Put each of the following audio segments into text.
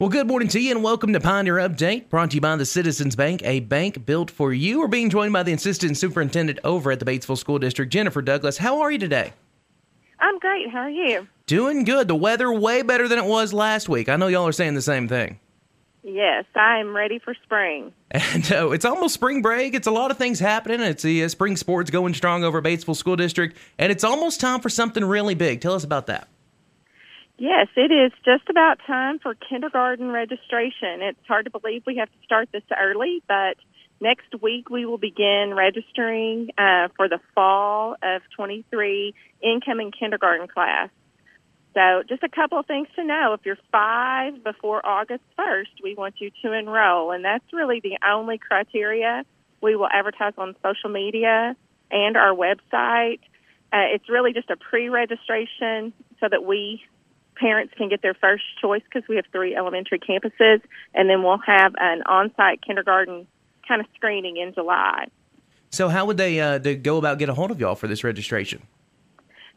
Well, good morning to you and welcome to Pioneer Update, brought to you by the Citizens Bank, a bank built for you. We're being joined by the Assistant Superintendent over at the Batesville School District, Jennifer Douglas. How are you today? I'm great. How are you? Doing good. The weather way better than it was last week. I know y'all are saying the same thing. Yes, I'm ready for spring. And uh, it's almost spring break. It's a lot of things happening. It's the uh, spring sports going strong over Batesville School District, and it's almost time for something really big. Tell us about that. Yes, it is just about time for kindergarten registration. It's hard to believe we have to start this early, but next week we will begin registering uh, for the fall of 23 incoming kindergarten class. So, just a couple of things to know. If you're five before August 1st, we want you to enroll, and that's really the only criteria. We will advertise on social media and our website. Uh, it's really just a pre registration so that we parents can get their first choice because we have three elementary campuses, and then we'll have an on-site kindergarten kind of screening in July. So, how would they, uh, go about get a hold of y'all for this registration?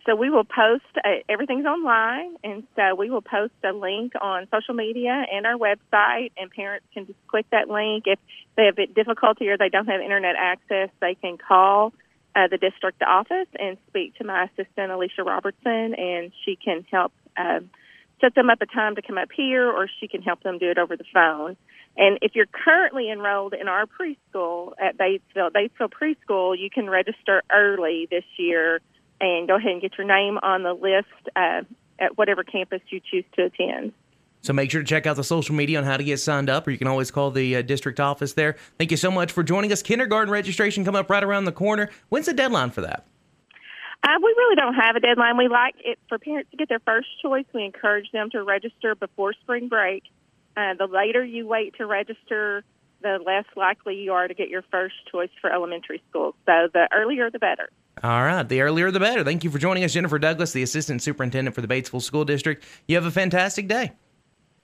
So we will post. Uh, everything's online, and so we will post a link on social media and our website, and parents can just click that link. If they have difficulty or they don't have internet access, they can call uh, the district office and speak to my assistant Alicia Robertson, and she can help uh, set them up a time to come up here, or she can help them do it over the phone. And if you're currently enrolled in our preschool at Batesville, Batesville Preschool, you can register early this year and go ahead and get your name on the list uh, at whatever campus you choose to attend. So make sure to check out the social media on how to get signed up, or you can always call the uh, district office there. Thank you so much for joining us. Kindergarten registration coming up right around the corner. When's the deadline for that? Uh, we really don't have a deadline. We like it for parents to get their first choice. We encourage them to register before spring break. Uh, the later you wait to register, the less likely you are to get your first choice for elementary school. So the earlier, the better. All right, the earlier the better. Thank you for joining us, Jennifer Douglas, the Assistant Superintendent for the Batesville School District. You have a fantastic day.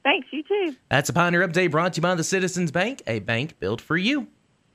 Thanks, you too. That's a Pioneer Update brought to you by the Citizens Bank, a bank built for you.